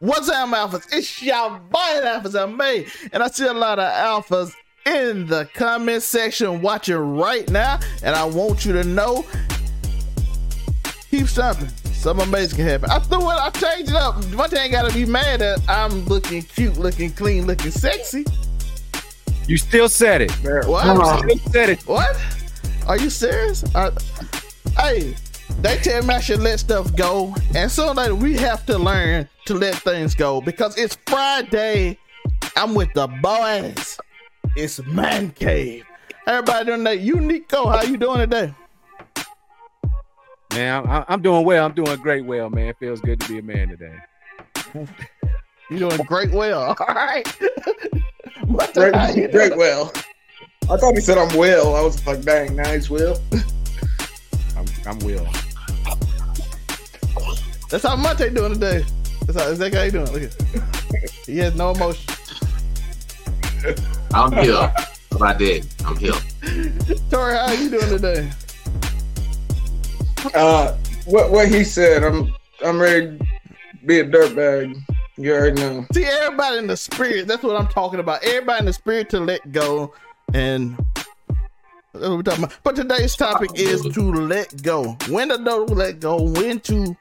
What's up, alphas? It's your boy Alphas I made, and I see a lot of alphas in the comment section watching right now, and I want you to know, keep stopping. Something amazing can happen. I threw it. I changed it up. One thing gotta be mad that I'm looking cute, looking clean, looking sexy. You still said it. What? You still said it. What? Are you serious? Uh, hey, they tell me I should let stuff go, and so like we have to learn to let things go because it's Friday. I'm with the boys. It's man cave. Everybody doing that. You Nico, how you doing today? Man, I'm, I'm doing well. I'm doing great well, man. It feels good to be a man today. You doing great well. All right. Great, great well. I thought he said I'm well. I was like, dang, nice, Will. I'm, I'm well. That's how Monte doing today. That's how, is that how you doing? Look at He has no emotion. I'm here. How about that? I'm here. Tori, how you doing today? Uh, what what he said, I'm I'm ready to be a dirtbag. You already know. See, everybody in the spirit. That's what I'm talking about. Everybody in the spirit to let go. And that's what we're talking about. But today's topic is to let go. When to know to let go. When to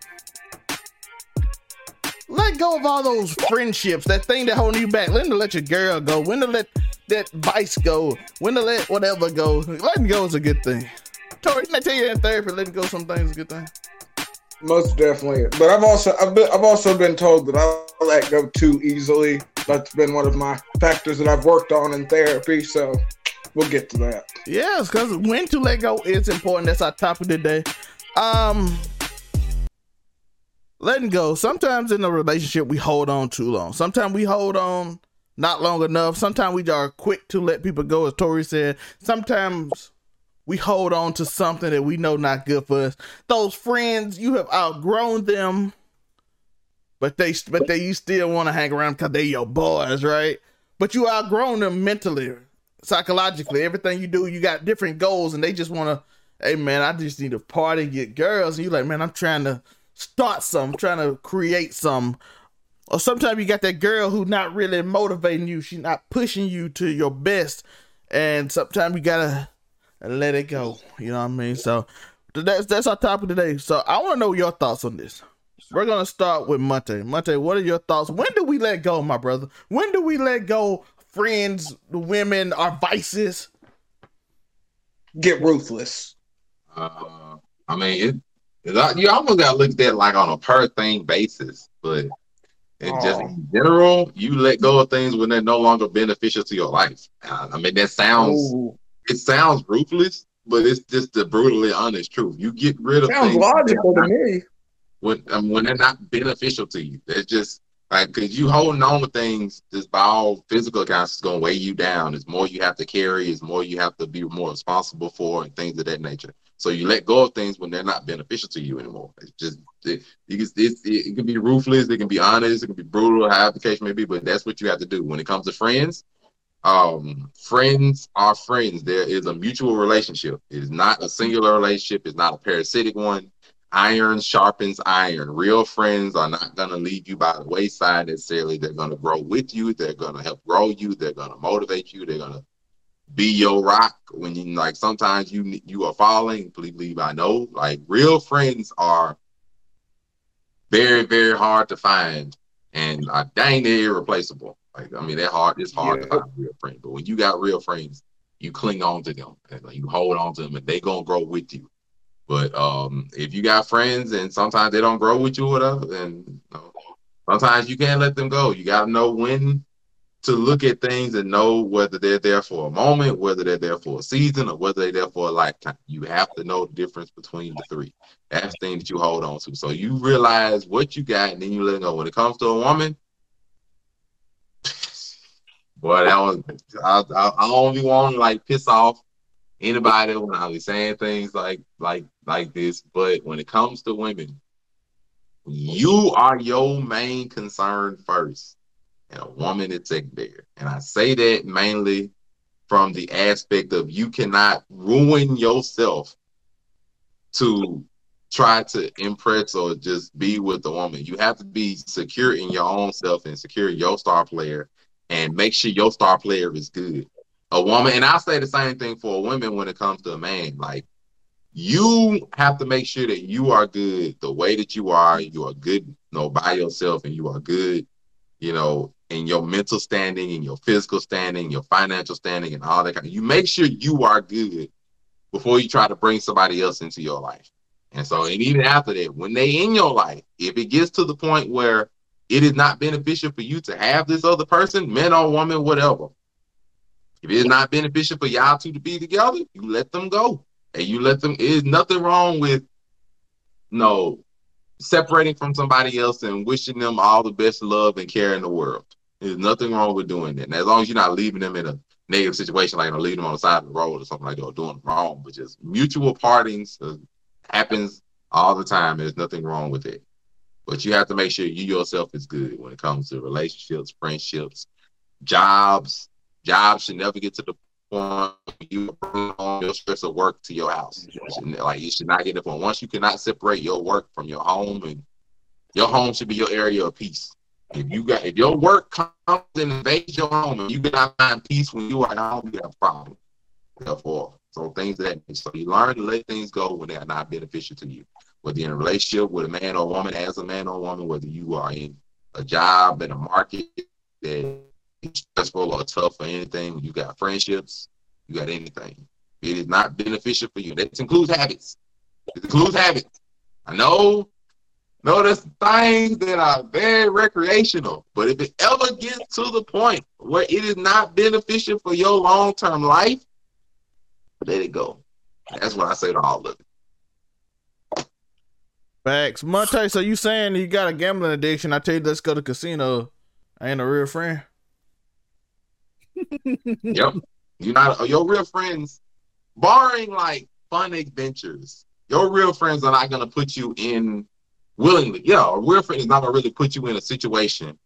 let go of all those friendships, that thing that holding you back. When to let your girl go. When to let that vice go. When to let whatever go. Letting go is a good thing. Tori, didn't I tell you in therapy, letting go some things is a good thing? Most definitely. But I've also I've been, I've also been told that I let go too easily. That's been one of my factors that I've worked on in therapy. So we'll get to that. Yes, because when to let go is important. That's our topic today. Um, letting go. Sometimes in a relationship we hold on too long. Sometimes we hold on not long enough. Sometimes we are quick to let people go, as Tori said. Sometimes we hold on to something that we know not good for us. Those friends you have outgrown them, but they but they you still want to hang around because they your boys, right? But you outgrown them mentally, psychologically. Everything you do, you got different goals, and they just want to. Hey man, I just need to party, get girls, and you like, man, I'm trying to start some, trying to create some. Or sometimes you got that girl who not really motivating you. She's not pushing you to your best, and sometimes you gotta let it go. You know what I mean? So that's that's our topic today. So I want to know your thoughts on this. We're gonna start with Monte. Monte, what are your thoughts? When do we let go, my brother? When do we let go? Friends, women, our vices. Get ruthless. Uh, I mean, it, it, you almost got to look at like on a per thing basis, but just Oh. in general, you let go of things when they're no longer beneficial to your life. Uh, I mean, that sounds Ooh. it sounds ruthless, but it's just the brutally honest truth. You get rid of Sounds things logical to me. when um, when they're not beneficial to you. It's just like because you holding on to things just by all physical accounts is going to weigh you down. It's more you have to carry. It's more you have to be more responsible for, and things of that nature. So you let go of things when they're not beneficial to you anymore. It's just it, it, it can be ruthless. It can be honest. It can be brutal. The case may be. But that's what you have to do when it comes to friends. Um, friends are friends. There is a mutual relationship. It is not a singular relationship. It's not a parasitic one iron sharpens iron. Real friends are not going to leave you by the wayside necessarily. They're going to grow with you. They're going to help grow you. They're going to motivate you. They're going to be your rock when you like. Sometimes you you are falling. Please believe I know. Like real friends are very very hard to find, and are dang they're irreplaceable. Like I mean, they're hard. It's hard to Yeah. find real friends. But when you got real friends, you cling on to them and like, you hold on to them, and they gonna grow with you. But um, if you got friends and sometimes they don't grow with you, or whatever, then you know, sometimes you can't let them go. You got to know when to look at things and know whether they're there for a moment, whether they're there for a season, or whether they're there for a lifetime. You have to know the difference between the three. That's the thing that you hold on to. So you realize what you got, and then you let go. When it comes to a woman, boy, that was I, I, I don't be wanting to like piss off anybody when I be saying things like like like this, but when it comes to women, you are your main concern first, and a woman is secondary. And I say that mainly from the aspect of you cannot ruin yourself to try to impress or just be with the woman. You have to be secure in your own self and secure your star player and make sure your star player is good. A woman, and I say the same thing for a woman when it comes to a man. Like you have to make sure that you are good the way that you are. You are good, you know, by yourself, and you are good, you know, in your mental standing, and your physical standing, your financial standing, and all that kind of. You make sure you are good before you try to bring somebody else into your life. And so, and even after that, when they in your life, if it gets to the point where it is not beneficial for you to have this other person, man or woman, whatever. If it is not beneficial for y'all two to be together, you let them go. And you let them, there's nothing wrong with no separating from somebody else and wishing them all the best love and care in the world. There's nothing wrong with doing that. And as long as you're not leaving them in a negative situation, like you know, leaving them on the side of the road or something like that, or doing wrong, but just mutual partings uh, happens all the time. There's nothing wrong with it. But you have to make sure you yourself is good when it comes to relationships, friendships, jobs. Jobs should never get to the point you bring on your stress of work to your house. Like you should not get to the point. Once you cannot separate your work from your home, and your home should be your area of peace. If you got if your work comes and invades your home and you cannot find peace when you are at home, you have a problem. Therefore, so things that so you learn to let things go when they are not beneficial to you. Whether you're in a relationship with a man or woman, as a man or woman, whether you are in a job in a market that is stressful or tough or anything, you got friendships, you got anything. It is not beneficial for you. That includes habits. It includes habits. I know no, there's things that are very recreational. But if it ever gets to the point where it is not beneficial for your long term life, let it go. That's what I say to all of it. Facts. Monte, so you saying you got a gambling addiction? I tell you, let's go to casino. I ain't a real friend. yep. You're not your real friends, barring like fun adventures. Your real friends are not gonna put you in willingly. Yeah, a real friend is not gonna really put you in a situation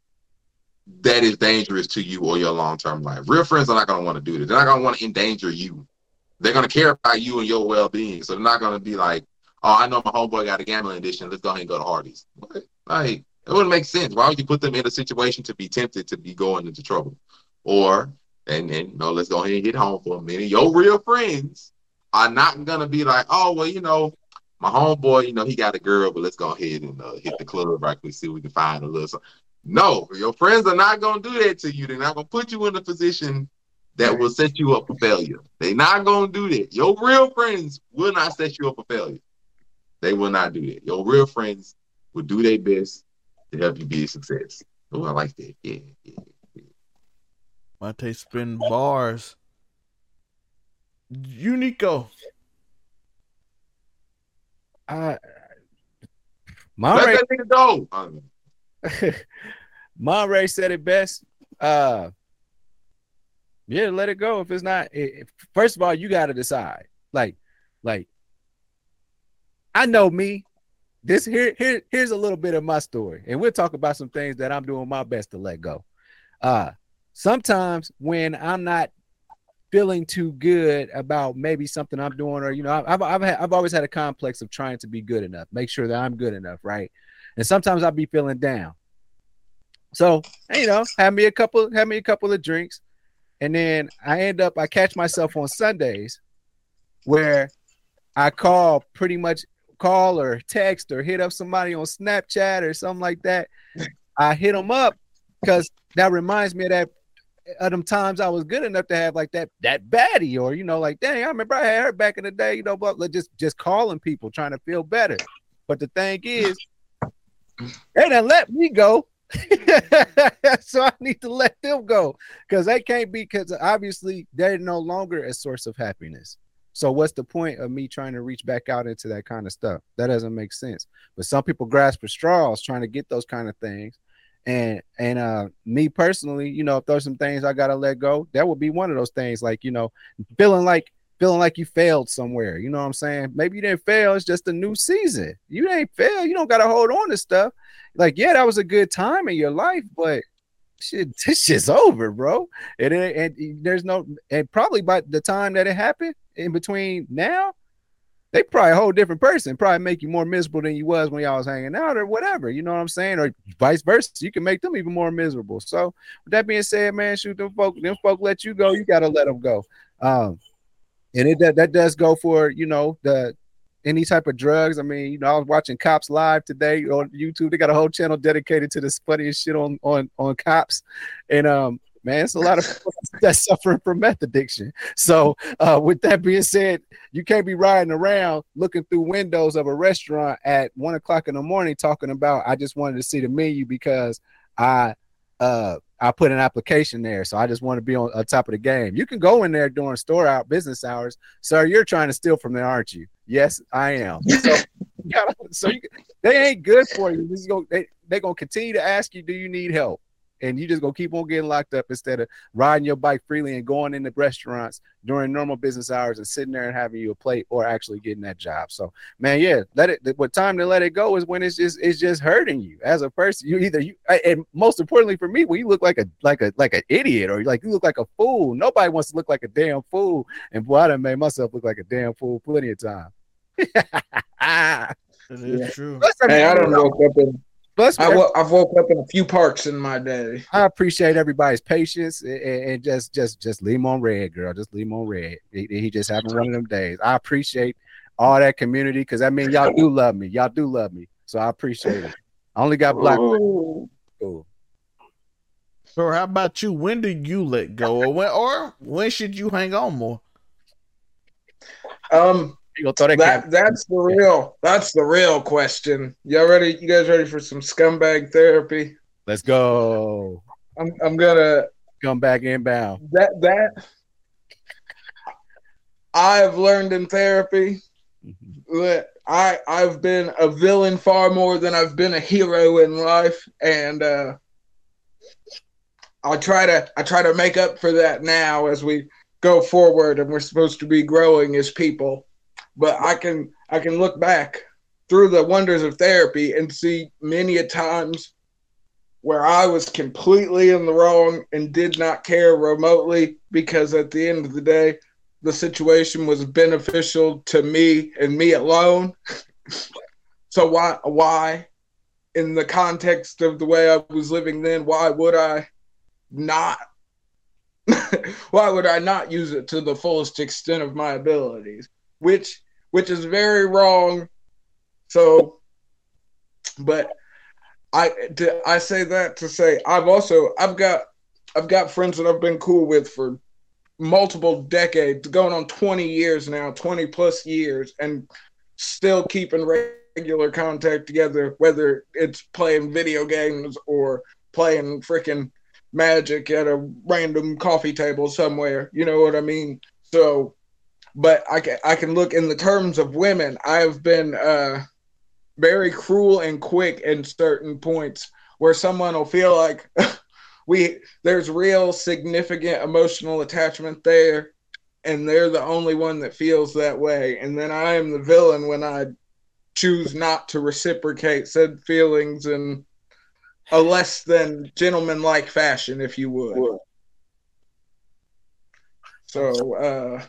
that is dangerous to you or your long term life. Real friends are not gonna want to do this. They're not gonna want to endanger you. They're gonna care about you and your well being. So they're not gonna be like, oh, I know my homeboy got a gambling addiction. Let's go ahead and go to Hardee's. Like it wouldn't make sense. Why would you put them in a situation to be tempted to be going into trouble? Or and and know, let's go ahead and get home for a minute. Your real friends are not gonna be like, oh well, you know, my homeboy, you know, he got a girl, but let's go ahead and uh, hit the club right quick, see if we can find a little. Something. No, your friends are not gonna do that to you. They're not gonna put you in a position that will set you up for failure. They're not gonna do that. Your real friends will not set you up for failure. They will not do that. Your real friends will do their best to help you be a success. Oh, I like that. Yeah, yeah. yeah. Spin bars. Unico. I Monterey, Let that nigga go. Monterey said it best. Uh, yeah, let it go. If it's not, if, first of all, you got to decide. Like, like, I know me. This here, here, here's a little bit of my story, and we'll talk about some things that I'm doing my best to let go. Uh, sometimes when I'm not feeling too good about maybe something I'm doing, or you know, I've I've had, I've always had a complex of trying to be good enough, make sure that I'm good enough, right? And sometimes I'll be feeling down. So you know, have me a couple, have me a couple of drinks, and then I end up I catch myself on Sundays where I call pretty much call or text or hit up somebody on Snapchat or something like that. I hit them up because that reminds me of that of them times I was good enough to have like that that baddie, or you know, like dang, I remember I had her back in the day, you know, but just just calling people trying to feel better. But the thing is, they done let me go. so I need to let them go because they can't be because obviously they're no longer a source of happiness. So what's the point of me trying to reach back out into that kind of stuff? That doesn't make sense. But some people grasp for straws trying to get those kind of things and and uh me personally you know if there's some things i gotta let go that would be one of those things like you know feeling like feeling like you failed somewhere you know what i'm saying? Maybe you didn't fail it's just a new season. You ain't fail you don't gotta hold on to stuff. Like yeah that was a good time in your life but shit this shit's over bro. And, and, and there's no and probably by the time that it happened in between now they probably a whole different person, probably make you more miserable than you was when y'all was hanging out or whatever. You know what I'm saying? Or vice versa. You can make them even more miserable. So with that being said, man, shoot them folk, them folk let you go, you gotta let them go. Um, and it that, that does go for you know the any type of drugs. I mean, you know, I was watching Cops Live today on YouTube. They got a whole channel dedicated to this funniest shit on on on cops, and um, man, it's a lot of people that's suffering from meth addiction. So, uh, with that being said, you can't be riding around looking through windows of a restaurant at one o'clock in the morning talking about I just wanted to see the menu because I uh I put an application there, so I just want to be on, on top of the game. You can go in there during store out business hours, sir. You're trying to steal from there, aren't you? Yes, I am. So, so you, they ain't good for you. This is going they they gonna continue to ask you, do you need help? And you just gonna keep on getting locked up instead of riding your bike freely and going into restaurants during normal business hours and sitting there and having you a plate or actually getting that job. So man, yeah, let it what time to let it go is when it's just it's just hurting you as a person. You either you and most importantly for me, when you look like a like a like an idiot or like you look like a fool. Nobody wants to look like a damn fool. And boy, I done made myself look like a damn fool plenty of time. It is Yeah. true. Hey, I don't woke up in. Plus, I wo- I've woke up in a few parks in my day. I appreciate everybody's patience and, and just just just leave him on red, girl. Just leave him on red. He, he just having one of them days. I appreciate all that community because I mean y'all do love me. Y'all do love me. So I appreciate it. I only got black Ooh. So how about you? When do you let go, or when, or when should you hang on more? Um, You gonna throw that, that that's the real that's the real question. Y'all ready? You guys ready for some scumbag therapy? Let's go. I'm I'm gonna Come back inbound. that that I've learned in therapy that I I've been a villain far more than I've been a hero in life, and uh, I try to I try to make up for that now as we go forward, and we're supposed to be growing as people. But I can I can look back through the wonders of therapy and see many a times where I was completely in the wrong and did not care remotely because at the end of the day, the situation was beneficial to me and me alone. so why why in the context of the way I was living then, why would I not why would I not use it to the fullest extent of my abilities? Which which is very wrong. So but I to, I say that to say I've also I've got I've got friends that I've been cool with for multiple decades, going on 20 years now, 20 plus years, and still keeping regular contact together, whether it's playing video games or playing freaking magic at a random coffee table somewhere. You know what I mean? So, but I can I can look in the terms of women. I've been uh, very cruel and quick in certain points where someone will feel like we there's real significant emotional attachment there and they're the only one that feels that way. And then i am the villain when i choose not to reciprocate said feelings in a less than gentlemanlike fashion if you would. So uh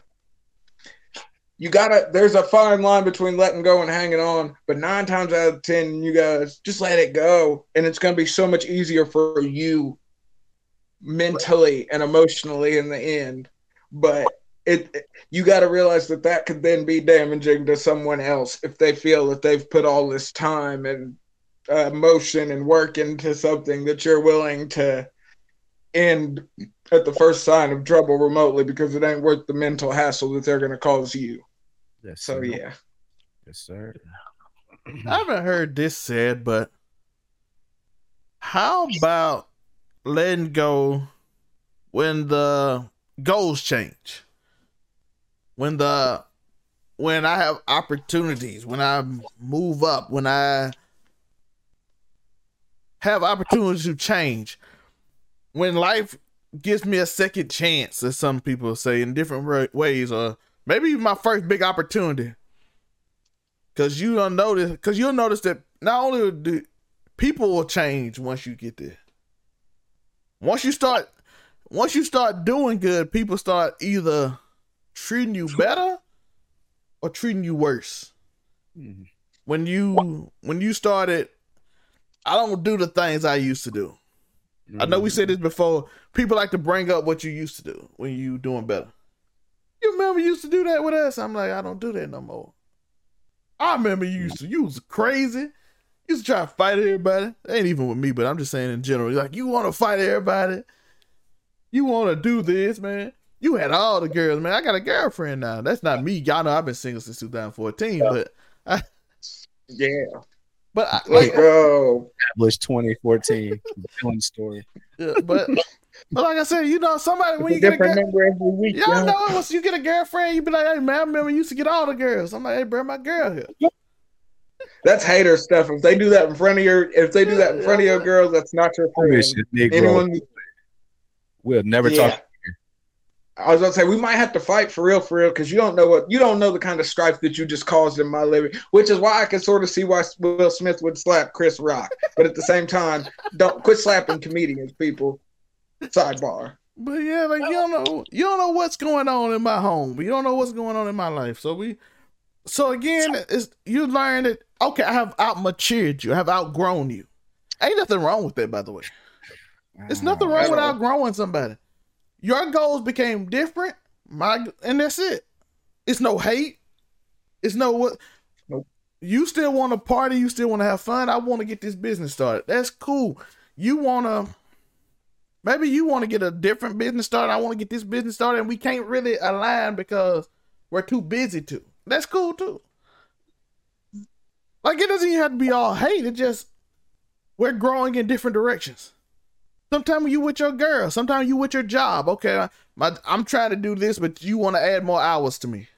you gotta there's a fine line between letting go and hanging on but nine times out of ten you guys just let it go. And it's gonna be so much easier for you mentally and emotionally in the end. But it you got to realize that that could then be damaging to someone else if they feel that they've put all this time and uh, emotion and work into something that you're willing to end at the first sign of trouble remotely because it ain't worth the mental hassle that they're going to cause you Yes, so sir. yeah Yes, sir. I haven't heard this said, but how about letting go when the goals change? When the when I have opportunities, when I move up, when I have opportunities to change, when life gives me a second chance, as some people say in different wa- ways, or maybe my first big opportunity. Cause you don't notice, cause you'll notice that not only do people will change once you get there. Once you start, once you start doing good, people start either treating you better or treating you worse? Mhm. When you when you started, I don't do the things I used to do. I know we said this before. People like to bring up what you used to do when you doing better. You remember you used to do that with us? I'm like, I don't do that no more. I remember you used to. You was crazy. You used to try to fight everybody. Ain't even with me, but I'm just saying in general. Like you want to fight everybody. You want to do this, man. You had all the girls, man. I got a girlfriend now. That's not me. Y'all know I've been single since 2014, but Yeah. but I, Let's like, go. established 2014 villain story. yeah, but but like I said, you know, somebody when It's you a get a girl, different number every week. Y'all yo. know once you get a girlfriend, you be like, hey man, I remember you used to get all the girls. I'm like, hey bro, my girl here. That's hater stuff. If they do that in front of your, if they do that in front of your girls, that's not your I friend. wish this Negro Anyone, will never yeah. talk. I was gonna say we might have to fight for real, for real, because you don't know what you don't know the kind of strife that you just caused in my living. Which is why I can sort of see why Will Smith would slap Chris Rock, but at the same time, don't quit slapping comedians, people. Sidebar. But yeah, like you don't know, you don't know what's going on in my home. You don't know what's going on in my life. So we, so again, it's you learn that okay, I have out matured you, I have outgrown you. Ain't nothing wrong with that, by the way. It's nothing wrong with outgrowing somebody. Your goals became different, my and that's it. It's no hate. It's no what. Nope. You still want to party. You still want to have fun. I want to get this business started. That's cool. You want to. Maybe you want to get a different business started. I want to get this business started, and we can't really align because we're too busy to. That's cool too. Like it doesn't even have to be all hate. It just we're growing in different directions. Sometimes you with your girl. Sometimes you with your job. Okay, my I'm trying to do this, but you want to add more hours to me.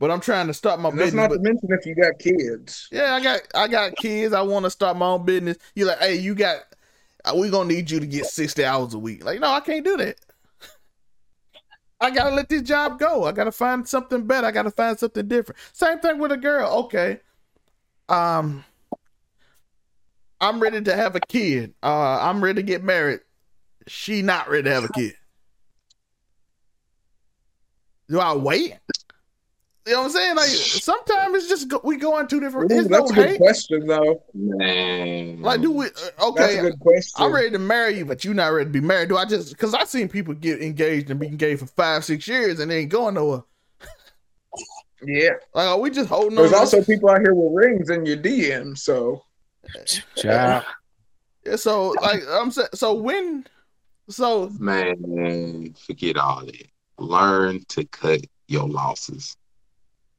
But I'm trying to start my And that's business. not but- to mention if you got kids. yeah, I got I got kids. I want to start my own business. You're like, hey, you got. Uh, We gonna need you to get sixty hours a week. Like, no, I can't do that. I gotta let this job go. I gotta find something better. I gotta find something different. Same thing with a girl. Okay, um, I'm ready to have a kid. Uh, I'm ready to get married. She not ready to have a kid. Do I wait? You know what I'm saying? Like sometimes it's just go, we go on two different. Ooh, It's no that's a good hate. question, though. Man. Like, do we? Uh, That's okay, a good question. I'm ready to marry you, but you're not ready to be married. Do I just? Because I've seen people get engaged and be engaged for five, six years and they ain't going nowhere. Yeah. Like, are we just holding There's on? also this- people out here with rings in your DM. So Child. Yeah, so like I'm saying. So when? So Man, forget all that. Learn to cut your losses.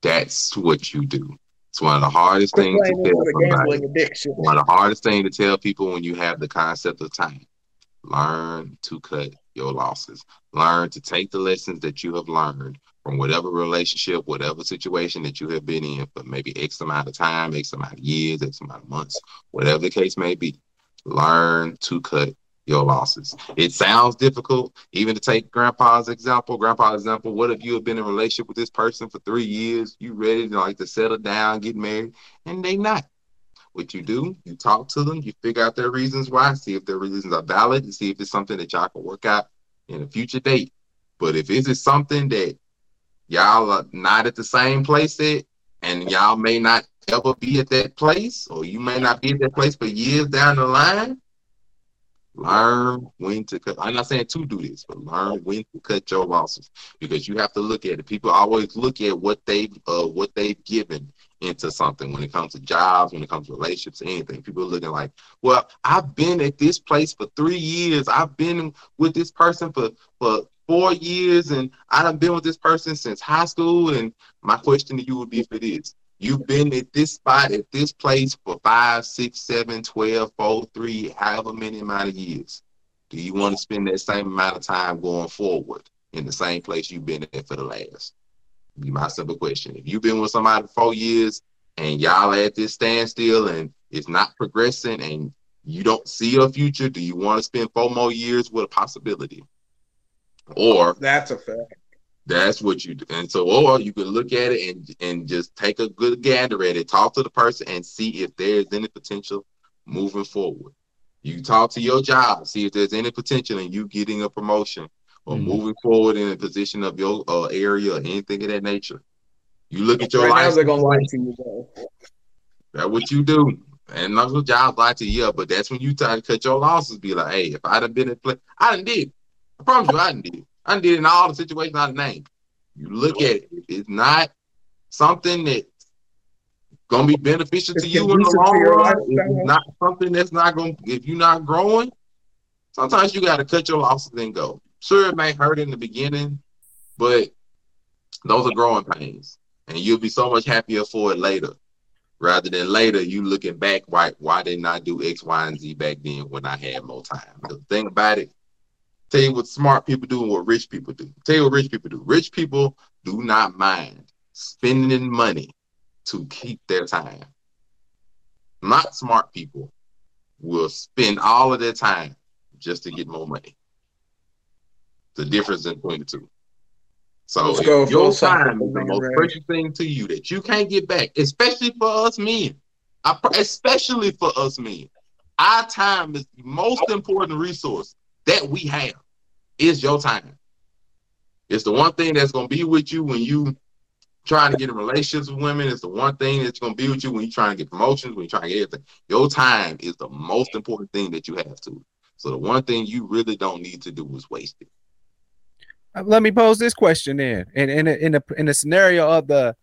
That's what you do. It's one of the hardest things to tell somebody. One of the hardest things to tell people when you have the concept of time. Learn to cut your losses. Learn to take the lessons that you have learned from whatever relationship, whatever situation that you have been in for maybe X amount of time, X amount of years, X amount of months, whatever the case may be. Learn to cut your losses. It sounds difficult, even to take grandpa's example. Grandpa's example, what if you have been in a relationship with this person for three years? You ready to like to settle down, get married, and they not. What you do, you talk to them, you figure out their reasons why, see if their reasons are valid, and see if it's something that y'all can work out in a future date. But if it is something that y'all are not at the same place at, and y'all may not ever be at that place, or you may not be at that place for years down the line, learn when to cut. I'm not saying to do this, but learn when to cut your losses because you have to look at it. People always look at what they've uh, what they've given into something when it comes to jobs, when it comes to relationships, anything. People are looking like, well, I've been at this place for three years. I've been with this person for for four years, and I've been with this person since high school. And my question to you would be for this. You've been at this spot at this place for five, six, seven, twelve, four, three, however many amount of years. Do you want to spend that same amount of time going forward in the same place you've been at for the last? Be my simple question. If you've been with somebody four years and y'all at this standstill and it's not progressing and you don't see a future, do you want to spend four more years with a possibility? Or That's a fact. That's what you do. And so, or you can look at it and and just take a good gander at it, talk to the person, and see if there's any potential moving forward. You talk to your job, see if there's any potential in you getting a promotion or Mhm. moving forward in a position of your uh, area or anything of that nature. You look at your Right now life. they're gonna lie to you though. That's what you do. And that's what jobs like to you, but that's when you try to cut your losses. Be like, hey, if I'd have been in play, I done did. I promise you, I done did. I did in all the situations I named. You look at it, if it's not something that's gonna be beneficial to you in the long run, it's not something that's not gonna if you're not growing, sometimes you gotta cut your losses and go. Sure, it may hurt in the beginning, but those are growing pains. And you'll be so much happier for it later rather than later you looking back why why didn't I do X, Y, and Z back then when I had more time. The thing about it, tell you what smart people do and what rich people do. Tell you what rich people do. Rich people do not mind spending money to keep their time. Not smart people will spend all of their time just to get more money. The difference in between the two. So your time is the most Ray. precious thing to you that you can't get back, especially for us men. I, especially for us men. Our time is the most important resource that we have is your time. It's the one thing that's gonna be with you when you trying to get in relationships with women. It's the one thing that's gonna be with you when you're trying to get promotions, when you're trying to get everything. Your time is the most important thing that you have to. So the one thing you really don't need to do is waste it. Uh, Let me pose this question then. In in in the in the scenario of the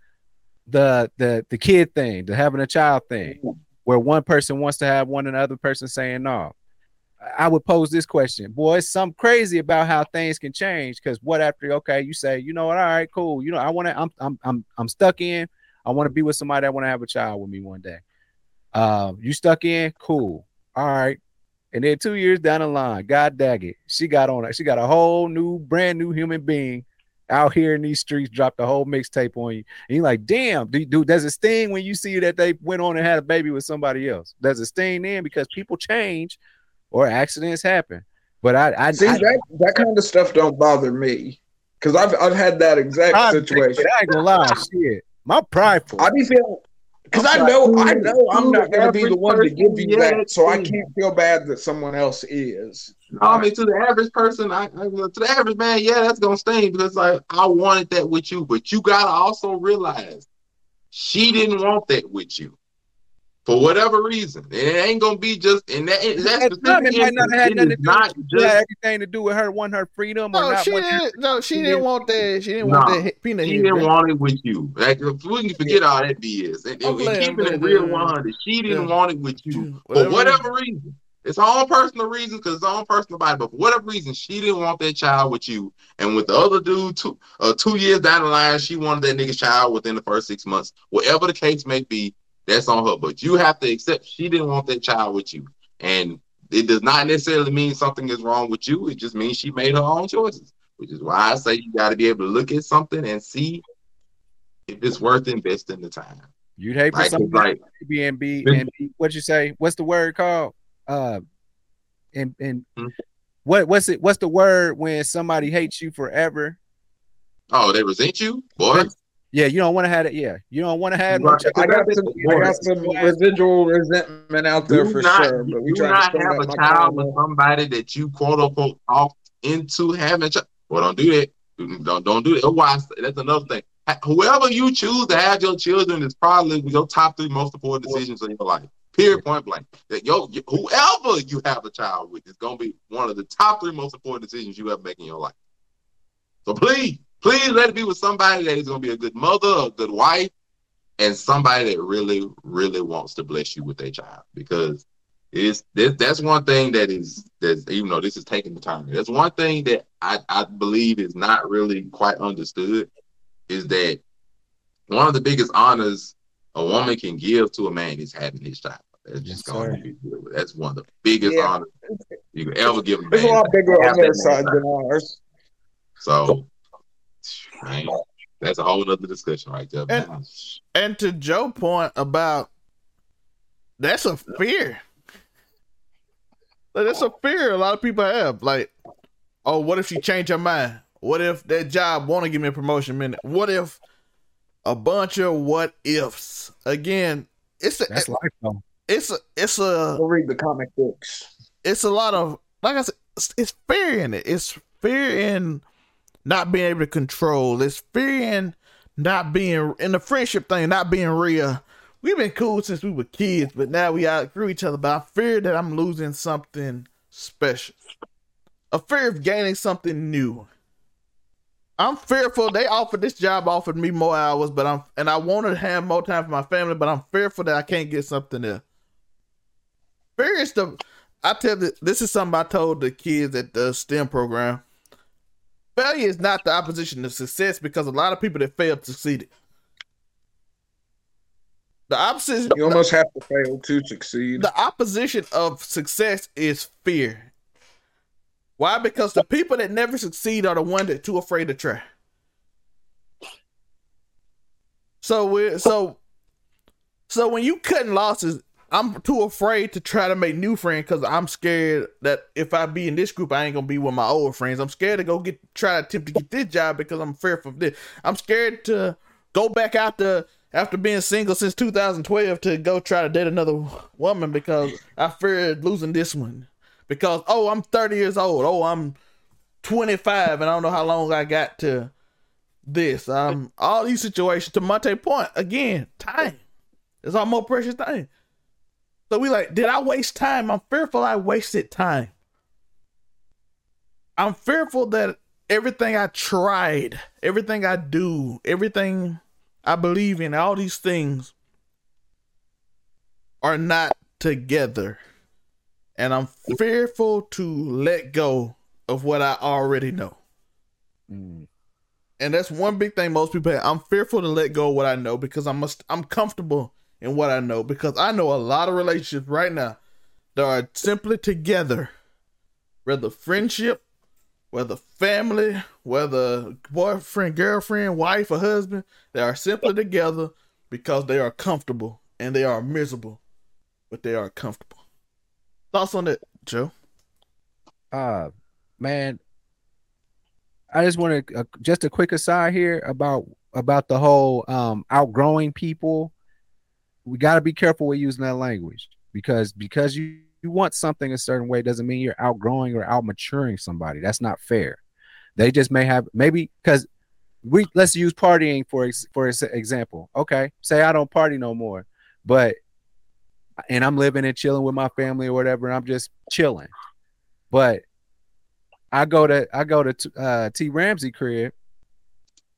the the the kid thing, the having a child thing, where one person wants to have one and the other person saying no. I would pose this question, boy. It's something crazy about how things can change. Because what after okay, you say, you know what, all right, cool. You know, I want to, I'm I'm I'm I'm stuck in. I want to be with somebody that want to have a child with me one day. Um, you stuck in, cool. All right. And then two years down the line, God dag it, she got on it. She got a whole new, brand new human being out here in these streets, dropped a whole mixtape on you. And you're like, damn, dude, dude, does it sting when you see that they went on and had a baby with somebody else? Does it sting then? Because people change or accidents happen. But I, I, See I, that that kind of stuff don't bother me because I've I've had that exact I, situation. I ain't gonna lie, shit. My prideful. I be feeling because I know I know I'm not going to be the one to give you that, so I can't feel bad that someone else is. I mean to the average person, I, I to the average man, yeah, that's gonna sting because like I wanted that with you, but you gotta also realize she didn't want that with you for whatever reason. And it ain't gonna be just in that in that At the time, it might not have had nothing to is not do. Just had everything to do with her wanting her freedom or No, not she didn't. No, she She didn't want that. She didn't want that hit- peanut She didn't bitch. want it with you. Like we can forget all that BS. And, I'm and glad- keeping I'm it real 100, she didn't yeah. want it with you You- for whatever reason. It's her own personal reasons because it's her own personal body, but for whatever reason, she didn't want that child with you. And with the other dude, two uh, two years down the line, she wanted that nigga child within the first six months. Whatever the case may be, that's on her. But you have to accept she didn't want that child with you. And it does not necessarily mean something is wrong with you. It just means she made her own choices, which is why I say you got to be able to look at something and see if it's worth investing the time. You'd hate for Like, something like be and what you say? What's the word called? Uh, and and Hmm? what what's it? What's the word when somebody hates you forever? oh, they resent you, boy. Yeah, you don't want to have it. Yeah, you don't want to have no Right. child. I got some I got some residual resentment out there do for not, sure. But we do try not to have have a child with somebody that you quote unquote talked into having a child. Well, don't do that. Don't don't do that. Otherwise, that's another thing. Whoever you choose to have your children is probably your top three most important decisions in your life. Period. Point blank. That yo, whoever you have a child with is gonna be one of the top three most important decisions you ever make in your life. So please, please let it be with somebody that is gonna be a good mother, a good wife, and somebody that really, really wants to bless you with their child. Because it's that, that's one thing that is that's even though this is taking the time. That's one thing that I, I believe is not really quite understood is that one of the biggest honors a woman can give to a man is having his child. That's Yes, just going to be real. That's one of the biggest Yeah. honors you can ever give a It's a lot bigger on their side than ours. So man, that's a whole other discussion right there. And- man. And to Joe point about that's a fear. Like, that's a fear a lot of people have. Like, oh, what if she change her mind? What if that job want to give me a promotion? Minute. What if a bunch of what ifs? Again, it's a, That's life though. it's a it's a We'll read the comic books. it's a lot of like I said, it's, it's fear in it. It's fear in not being able to control. this fear in not being in the friendship thing, not being real. We've been cool since we were kids, but now we outgrew each other. But I fear that I'm losing something special. A fear of gaining something new. I'm fearful. They offered this job, offered me more hours, but I'm and I wanted to have more time for my family, but I'm fearful that I can't get something else. Fear is the. I tell this is something I told the kids at the STEM program. Failure is not the opposition of success because a lot of people that failed succeeded. The opposition, You almost have to fail to succeed. the opposition of success is fear. Why? Because the people that never succeed are the ones that too afraid to try. So we so so when you cutting losses, I'm too afraid to try to make new friends because I'm scared that if I be in this group, I ain't gonna be with my old friends. I'm scared to go get try to attempt to get this job because I'm fearful of this. I'm scared to go back out to after being single since 2012 to go try to date another woman because I feared losing this one. Because oh, I'm 30 years old. Oh, I'm 25 and I don't know how long I got to this. Um, all these situations. To Monte point again, time is our more precious thing. So we like, did I waste time? I'm fearful I wasted time. I'm fearful that everything I tried, everything I do, everything I believe in, all these things are not together. And I'm fearful to let go of what I already know. Mm. And that's one big thing most people have. I'm fearful to let go of what I know because I'm must I'm comfortable in what I know because I know a lot of relationships right now that are simply together. Whether friendship, whether family, whether boyfriend, girlfriend, wife, or husband, they are simply together because they are comfortable and they are miserable, but they are comfortable. Thoughts on that, Joe? uh man i just want to uh, just a quick aside here about about the whole um outgrowing people we got to be careful with using that language because because you, you want something a certain way doesn't mean you're outgrowing or out maturing somebody. That's not fair. They just may have maybe because we let's use partying for for ex- example. Okay say i don't party no more but and i'm living and chilling with my family or whatever and i'm just chilling. But I go to I go to uh, T Ramsey crib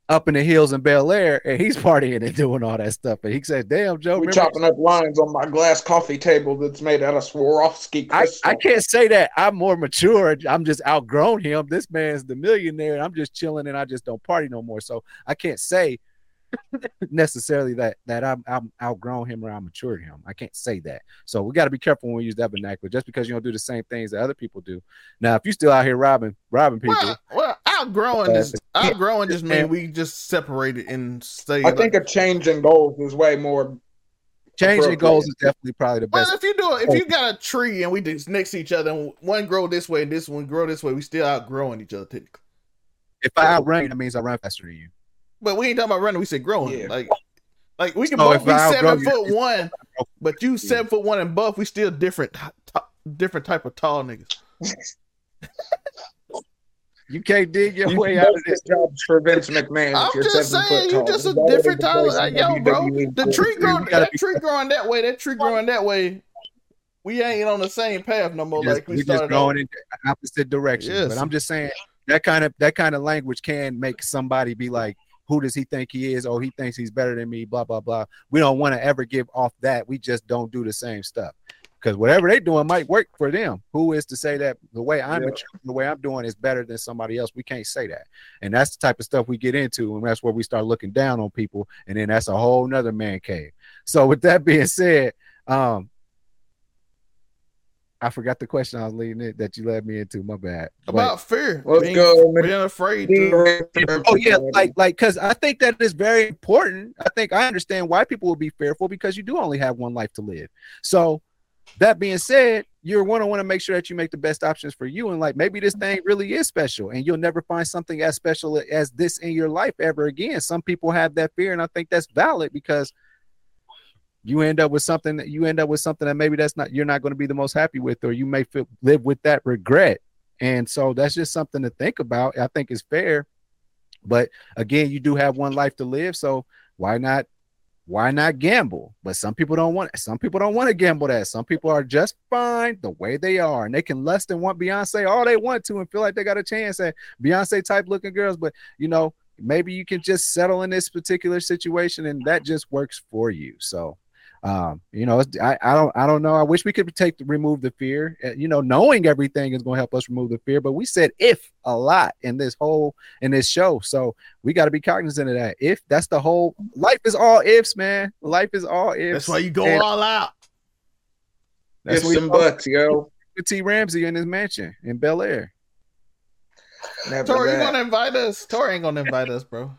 up in the hills in Bel Air, and he's partying and doing all that stuff. And he says, "Damn, Joe, We're chopping up lines on my glass coffee table that's made out of Swarovski I, crystal. I can't say that I'm more mature. I'm just outgrown him. This man's the millionaire, and I'm just chilling, and I just don't party no more. So I can't say necessarily that that I'm, I'm outgrown him or I matured him. I can't say that. So we got to be careful when we use that vernacular. Just because you don't do the same things that other people do. Now, if you still out here robbing robbing people, Well, well outgrowing Uh, just outgrowing just mean we just separated and stay. I think a change in goals is way more. changing goals is definitely probably the Well, best. if you do it, if you got a tree and we just next to each other, and one grow this way and this one grow this way, we still outgrowing each other technically. If I outrun, that means I run faster than you. But we ain't talking about running. We said growing. Yeah. Like, like we can So both be I seven you, foot it's- one, but you seven foot one and buff. We still different, t- t- different type of tall niggas. You can't dig your You way out of this. get jobs for Vince McMahon. I'm just saying, foot you tall. just a He's different the tall. voice Like, of yo, bro, the tree growing, that tree growing that way, that tree growing that way. We ain't on the same path no more. Just- like we we just going off. in opposite directions. Yes. But I'm just saying that kind of that kind of language can make somebody be like, "Who does he think he is? Oh, he thinks he's better than me." Blah blah blah. We don't want to ever give off that. We just don't do the same stuff because whatever they're doing might work for them. Who is to say that the way I'm Yeah. maturing, the way I'm doing is better than somebody else? We can't say that, and that's the type of stuff we get into, and that's where we start looking down on people, and then that's a whole nother man cave. So with that being said, um, I forgot the question I was leading it that you led me into. My bad. But- about fear. Let's being, go, Being afraid to. oh yeah, like like because I think that is very important. I think I understand why people will be fearful because you do only have one life to live. So that being said, you're want to want to make sure that you make the best options for you, and like maybe this mm-hmm. thing really is special, and you'll never find something as special as this in your life ever again. Some people have that fear, and I think that's valid because you end up with something that you end up with something that maybe that's not you're not going to be the most happy with, or you may feel live with that regret. And so that's just something to think about. I think is fair. But again, you do have one life to live, so why not why not gamble? But some people don't want some people don't want to gamble that. Some people are just fine the way they are, and they can less than want Beyonce all they want to and feel like they got a chance at Beyonce type looking girls. But you know, maybe you can just settle in this particular situation and that just works for you. So um, you know, I, I don't I don't know. I wish we could take remove the fear. Uh, you know, knowing everything is going to help us remove the fear. But we said if a lot in this whole in this show, so we got to be cognizant of that. If that's the whole life is all ifs, man. Life is all ifs. That's why you go And all out. That's Ifs what and buts, yo. T Ramsey in his mansion in Bel Air. Never Tori, you that. gonna invite us? Tori ain't gonna invite us, bro.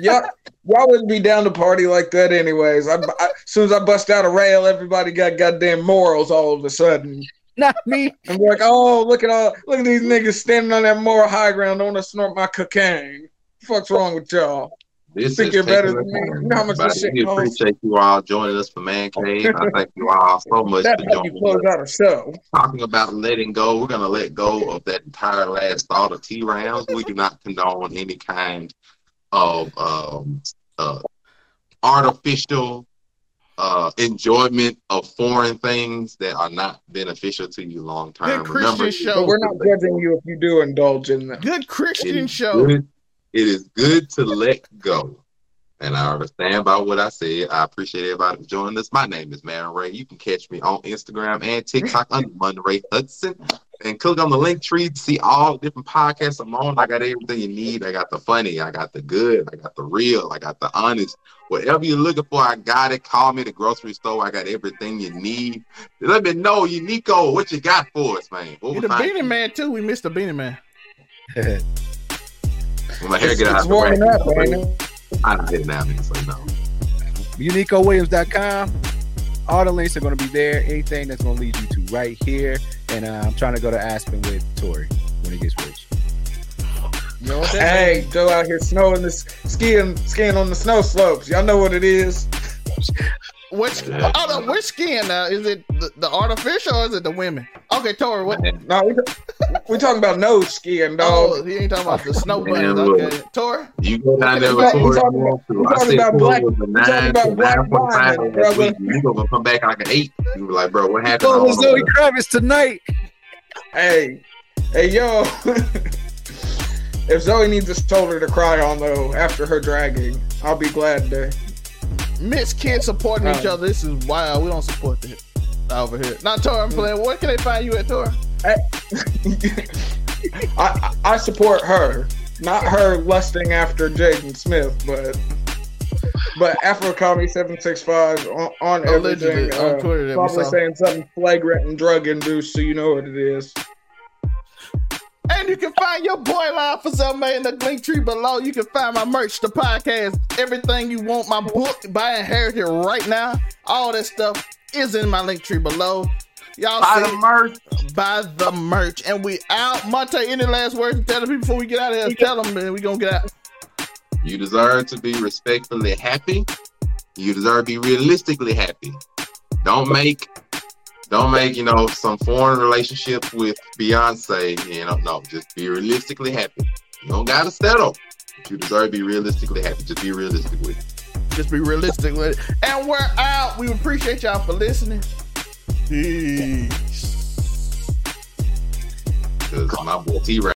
Y'all, y'all wouldn't be down to party like that anyways. I, I, as soon as I bust out a rail, everybody got goddamn morals all of a sudden. Not me. I'm like, oh, look at all, look at these niggas standing on that moral high ground. I want to snort my cocaine. What's wrong with y'all? This Think is you're better than me? the You know how much this shit We costs? appreciate you all joining us for Man Cave. I thank you all so much That's for how you joining close us. out a show. Talking about letting go, we're gonna let go of that entire last thought of T rounds. We do not condone any kind of um, uh, artificial uh, enjoyment of foreign things that are not beneficial to you long term. Good Christian show. But we're not judging you if you do indulge in them. Good Christian is show. good- It is good to let go. And I understand by what I said. I appreciate everybody for joining us. My name is Marin Ray. You can catch me on Instagram and TikTok under Monte Ray Hudson. And click on the link tree to see all different podcasts I'm on. I got everything you need. I got the funny, I got the good, I got the real, I got the honest. Whatever you're looking for, I got it. Call me the grocery store. I got everything you need. Let me know, Unico, what you got for us, man. What You the find- Beanie Man too. We missed the Beanie Man. When my hair It's, get out it's the way, warming up, ain't it? I did now, man, so no. UnicoWilliams.com. All the links are going to be there. Anything that's going to lead you to right here. And uh, I'm trying to go to Aspen with Tori when he gets rich. You know Hey, Joe out here snowing this skiing skiing on the snow slopes. Y'all know what it is. Which oh, no, which skin now? Is it the, the artificial or is it the women? Okay, Tori, what? No, we we talking about nose skiing, Oh, dog. he ain't talking about the snow Man, buttons. Okay, Tori. You go down there with talking Tori you want to. we I talking about Tori black- was a talking nine about to black nine point five last brother. week. You gonna come back like an eight. You be like, bro, what happened? Oh, I with Zoe know. Kravitz tonight. Hey, hey, yo. if Zoe needs a shoulder to cry on though after her dragging, I'll be glad to. Mitch kids supporting each Uh. other. This is wild. We don't support that over here. Not Tori. I'm playing. Where can they find you at Tori? I, I I support her, not her lusting after Jaden Smith, but but Afro Comedy seven six five on, on Allegedly everything. on Uh, Twitter that we probably saying something flagrant and drug induced, so you know what it is. And you can find your boy live for sale man in the link tree below. You can find my merch, the podcast, everything you want, my book, buy and inherit right now. All that stuff is in my link tree below. Y'all Buy see the merch. buy the merch. And we out. Monte, any last words to tell the people before we get out of here? Tell them, man. We gonna get out. You deserve to be respectfully happy. You deserve to be realistically happy. Don't make don't make, you know, some foreign relationship with Beyonce. You uh, know, no, just be realistically happy. You don't gotta settle. You deserve to be realistically happy. Just be realistic with it. Just be realistic with it. And we're out. We appreciate y'all for listening. Peace. Because my boy T